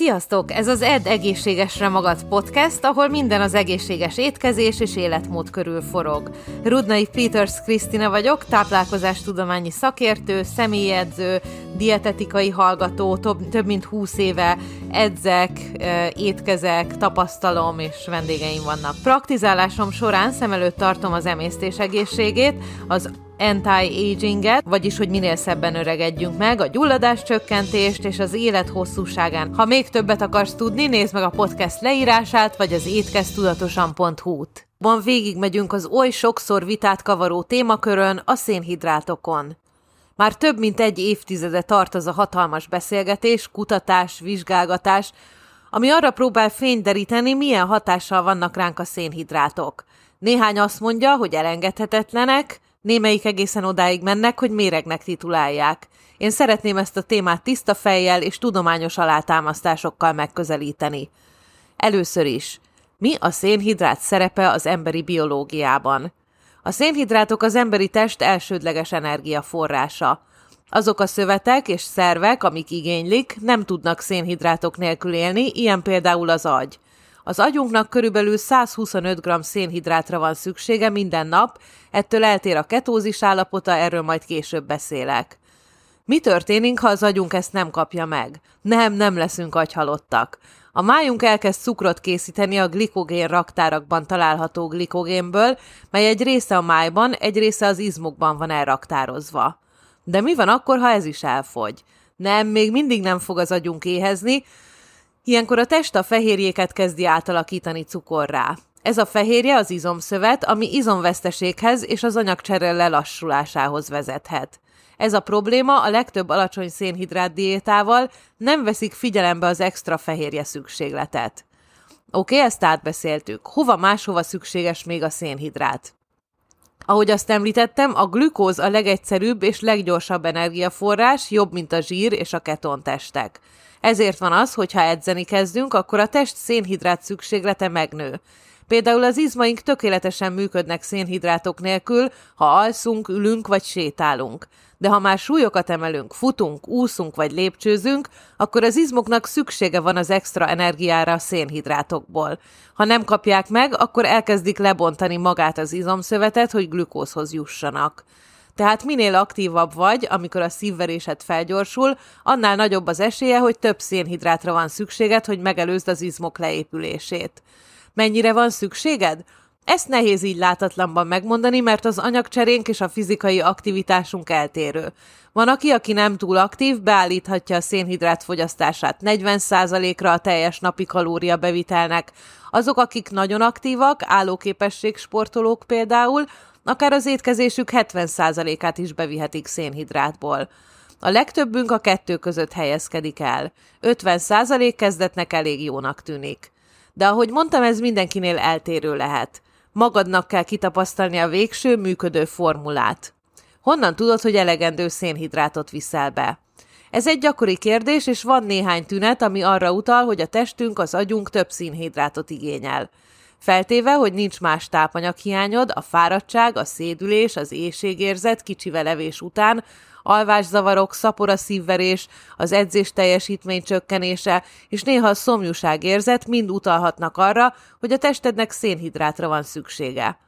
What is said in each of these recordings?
Sziasztok! Ez az Ed Egészségesre Magad podcast, ahol minden az egészséges étkezés és életmód körül forog. Rudnai Peters Krisztina vagyok, táplálkozástudományi szakértő, személyedző, dietetikai hallgató, több, több mint 20 éve edzek, étkezek, tapasztalom és vendégeim vannak. Praktizálásom során szem előtt tartom az emésztés egészségét, az anti-aginget, vagyis hogy minél szebben öregedjünk meg, a gyulladás csökkentést és az élet hosszúságán. Ha még többet akarsz tudni, nézd meg a podcast leírását, vagy az étkeztudatosan.hu-t. Van végigmegyünk az oly sokszor vitát kavaró témakörön, a szénhidrátokon. Már több mint egy évtizede tart az a hatalmas beszélgetés, kutatás, vizsgálgatás, ami arra próbál fényt deríteni, milyen hatással vannak ránk a szénhidrátok. Néhány azt mondja, hogy elengedhetetlenek, Némelyik egészen odáig mennek, hogy méregnek titulálják. Én szeretném ezt a témát tiszta fejjel és tudományos alátámasztásokkal megközelíteni. Először is, mi a szénhidrát szerepe az emberi biológiában? A szénhidrátok az emberi test elsődleges energiaforrása. Azok a szövetek és szervek, amik igénylik, nem tudnak szénhidrátok nélkül élni, ilyen például az agy. Az agyunknak körülbelül 125 g szénhidrátra van szüksége minden nap, ettől eltér a ketózis állapota, erről majd később beszélek. Mi történik, ha az agyunk ezt nem kapja meg? Nem, nem leszünk agyhalottak. A májunk elkezd cukrot készíteni a glikogén raktárakban található glikogénből, mely egy része a májban, egy része az izmokban van elraktározva. De mi van akkor, ha ez is elfogy? Nem, még mindig nem fog az agyunk éhezni, Ilyenkor a test a fehérjéket kezdi átalakítani cukorrá. Ez a fehérje az izomszövet, ami izomveszteséghez és az anyagcsere lelassulásához vezethet. Ez a probléma a legtöbb alacsony szénhidrát diétával nem veszik figyelembe az extra fehérje szükségletet. Oké, okay, ezt átbeszéltük. Hova máshova szükséges még a szénhidrát? Ahogy azt említettem, a glükóz a legegyszerűbb és leggyorsabb energiaforrás, jobb, mint a zsír és a ketontestek. Ezért van az, hogy ha edzeni kezdünk, akkor a test szénhidrát szükséglete megnő. Például az izmaink tökéletesen működnek szénhidrátok nélkül, ha alszunk, ülünk vagy sétálunk. De ha már súlyokat emelünk, futunk, úszunk vagy lépcsőzünk, akkor az izmoknak szüksége van az extra energiára a szénhidrátokból. Ha nem kapják meg, akkor elkezdik lebontani magát az izomszövetet, hogy glükózhoz jussanak. Tehát minél aktívabb vagy, amikor a szívverésed felgyorsul, annál nagyobb az esélye, hogy több szénhidrátra van szükséged, hogy megelőzd az izmok leépülését. Mennyire van szükséged? Ezt nehéz így látatlanban megmondani, mert az anyagcserénk és a fizikai aktivitásunk eltérő. Van, aki, aki nem túl aktív, beállíthatja a szénhidrát fogyasztását 40%-ra a teljes napi kalória bevitelnek. Azok, akik nagyon aktívak, állóképesség sportolók például, akár az étkezésük 70%-át is bevihetik szénhidrátból. A legtöbbünk a kettő között helyezkedik el. 50% kezdetnek elég jónak tűnik. De ahogy mondtam, ez mindenkinél eltérő lehet. Magadnak kell kitapasztalni a végső, működő formulát. Honnan tudod, hogy elegendő szénhidrátot viszel be? Ez egy gyakori kérdés, és van néhány tünet, ami arra utal, hogy a testünk, az agyunk több szénhidrátot igényel. Feltéve, hogy nincs más tápanyaghiányod, a fáradtság, a szédülés, az éjségérzet kicsivel evés után, alvászavarok, szapora szívverés, az edzés teljesítmény csökkenése és néha a szomjúság érzet mind utalhatnak arra, hogy a testednek szénhidrátra van szüksége.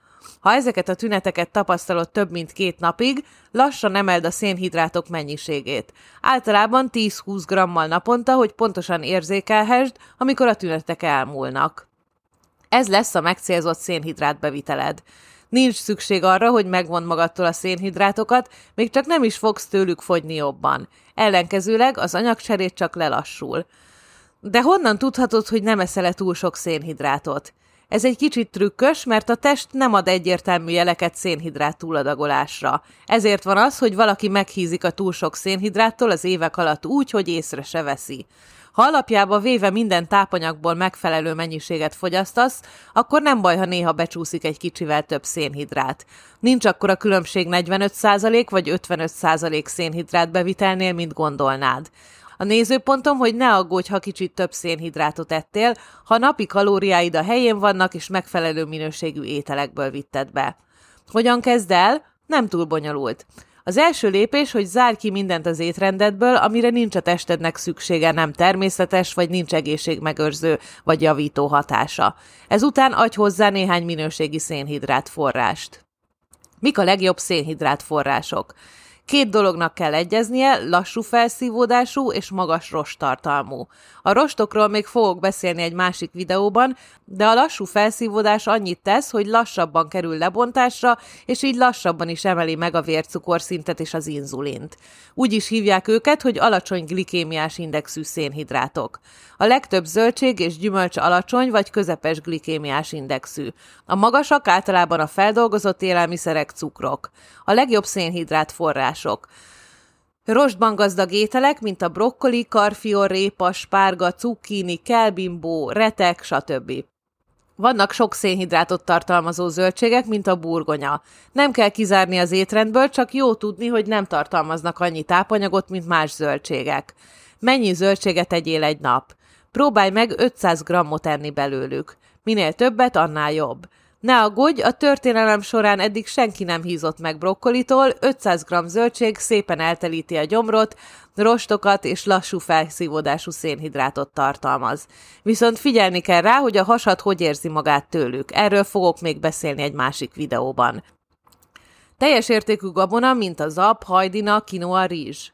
Ha ezeket a tüneteket tapasztalod több mint két napig, lassan emeld a szénhidrátok mennyiségét. Általában 10-20 grammal naponta, hogy pontosan érzékelhessd, amikor a tünetek elmúlnak. Ez lesz a megcélzott szénhidrát beviteled. Nincs szükség arra, hogy megvon magadtól a szénhidrátokat, még csak nem is fogsz tőlük fogyni jobban. Ellenkezőleg az anyagcserét csak lelassul. De honnan tudhatod, hogy nem eszel túl sok szénhidrátot? Ez egy kicsit trükkös, mert a test nem ad egyértelmű jeleket szénhidrát túladagolásra. Ezért van az, hogy valaki meghízik a túl sok szénhidráttól az évek alatt úgy, hogy észre se veszi. Ha alapjába véve minden tápanyagból megfelelő mennyiséget fogyasztasz, akkor nem baj, ha néha becsúszik egy kicsivel több szénhidrát. Nincs akkor a különbség 45% vagy 55% szénhidrát bevitelnél, mint gondolnád. A nézőpontom, hogy ne aggódj, ha kicsit több szénhidrátot ettél, ha napi kalóriáid a helyén vannak, és megfelelő minőségű ételekből vitted be. Hogyan kezd el? Nem túl bonyolult. Az első lépés, hogy zárj ki mindent az étrendedből, amire nincs a testednek szüksége, nem természetes, vagy nincs egészségmegőrző, vagy javító hatása. Ezután adj hozzá néhány minőségi szénhidrát forrást. Mik a legjobb szénhidrát források? Két dolognak kell egyeznie, lassú felszívódású és magas rosttartalmú. A rostokról még fogok beszélni egy másik videóban, de a lassú felszívódás annyit tesz, hogy lassabban kerül lebontásra, és így lassabban is emeli meg a vércukorszintet és az inzulint. Úgy is hívják őket, hogy alacsony glikémiás indexű szénhidrátok. A legtöbb zöldség és gyümölcs alacsony vagy közepes glikémiás indexű. A magasak általában a feldolgozott élelmiszerek, cukrok. A legjobb szénhidrát források. Rostban gazdag ételek, mint a brokkoli, karfiol, répa, spárga, cukkini, kelbimbó, retek, stb. Vannak sok szénhidrátot tartalmazó zöldségek, mint a burgonya. Nem kell kizárni az étrendből, csak jó tudni, hogy nem tartalmaznak annyi tápanyagot, mint más zöldségek. Mennyi zöldséget egyél egy nap? Próbálj meg 500 grammot enni belőlük. Minél többet, annál jobb. Ne aggódj, a történelem során eddig senki nem hízott meg brokkolitól, 500 g zöldség szépen eltelíti a gyomrot, rostokat és lassú felszívódású szénhidrátot tartalmaz. Viszont figyelni kell rá, hogy a hasad hogy érzi magát tőlük. Erről fogok még beszélni egy másik videóban. Teljes értékű gabona, mint a zap, hajdina, kinoa, rizs.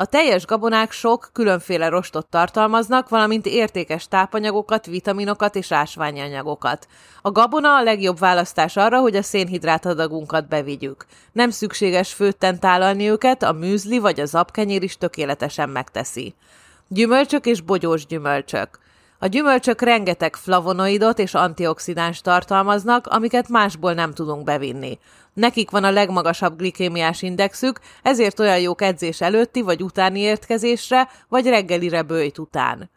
A teljes gabonák sok különféle rostot tartalmaznak, valamint értékes tápanyagokat, vitaminokat és ásványi anyagokat. A gabona a legjobb választás arra, hogy a szénhidrát adagunkat bevigyük. Nem szükséges főtten tálalni őket, a műzli vagy a zapkenyér is tökéletesen megteszi. Gyümölcsök és bogyós gyümölcsök. A gyümölcsök rengeteg flavonoidot és antioxidáns tartalmaznak, amiket másból nem tudunk bevinni. Nekik van a legmagasabb glikémiás indexük, ezért olyan jók edzés előtti vagy utáni értkezésre, vagy reggelire bőjt után.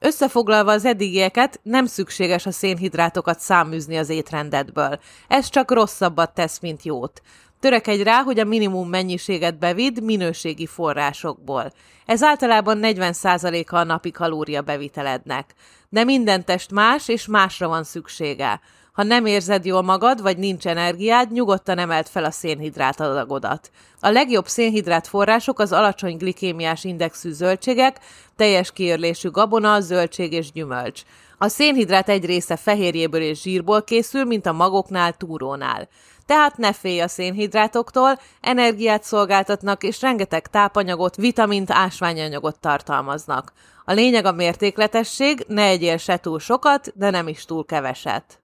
Összefoglalva az eddigieket, nem szükséges a szénhidrátokat száműzni az étrendedből. Ez csak rosszabbat tesz, mint jót. Törekedj rá, hogy a minimum mennyiséget bevidd minőségi forrásokból. Ez általában 40%-a a napi kalória bevitelednek. De minden test más, és másra van szüksége. Ha nem érzed jól magad, vagy nincs energiád, nyugodtan emelt fel a szénhidrát adagodat. A legjobb szénhidrát források az alacsony glikémiás indexű zöldségek, teljes kiörlésű gabona, zöldség és gyümölcs. A szénhidrát egy része fehérjéből és zsírból készül, mint a magoknál, túrónál. Tehát ne félj a szénhidrátoktól, energiát szolgáltatnak, és rengeteg tápanyagot, vitamint, ásványanyagot tartalmaznak. A lényeg a mértékletesség, ne egyél se túl sokat, de nem is túl keveset.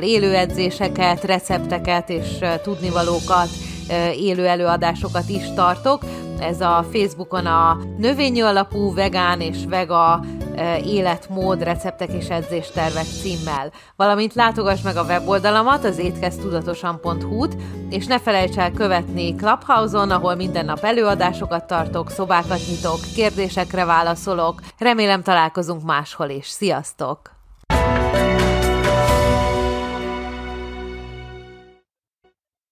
ahol élő edzéseket, recepteket és tudnivalókat, élő előadásokat is tartok. Ez a Facebookon a növényi alapú vegán és vega életmód, receptek és edzéstervek címmel. Valamint látogass meg a weboldalamat, az étkeztudatosan.hu-t, és ne felejts el követni Clubhouse-on, ahol minden nap előadásokat tartok, szobákat nyitok, kérdésekre válaszolok. Remélem találkozunk máshol is. Sziasztok!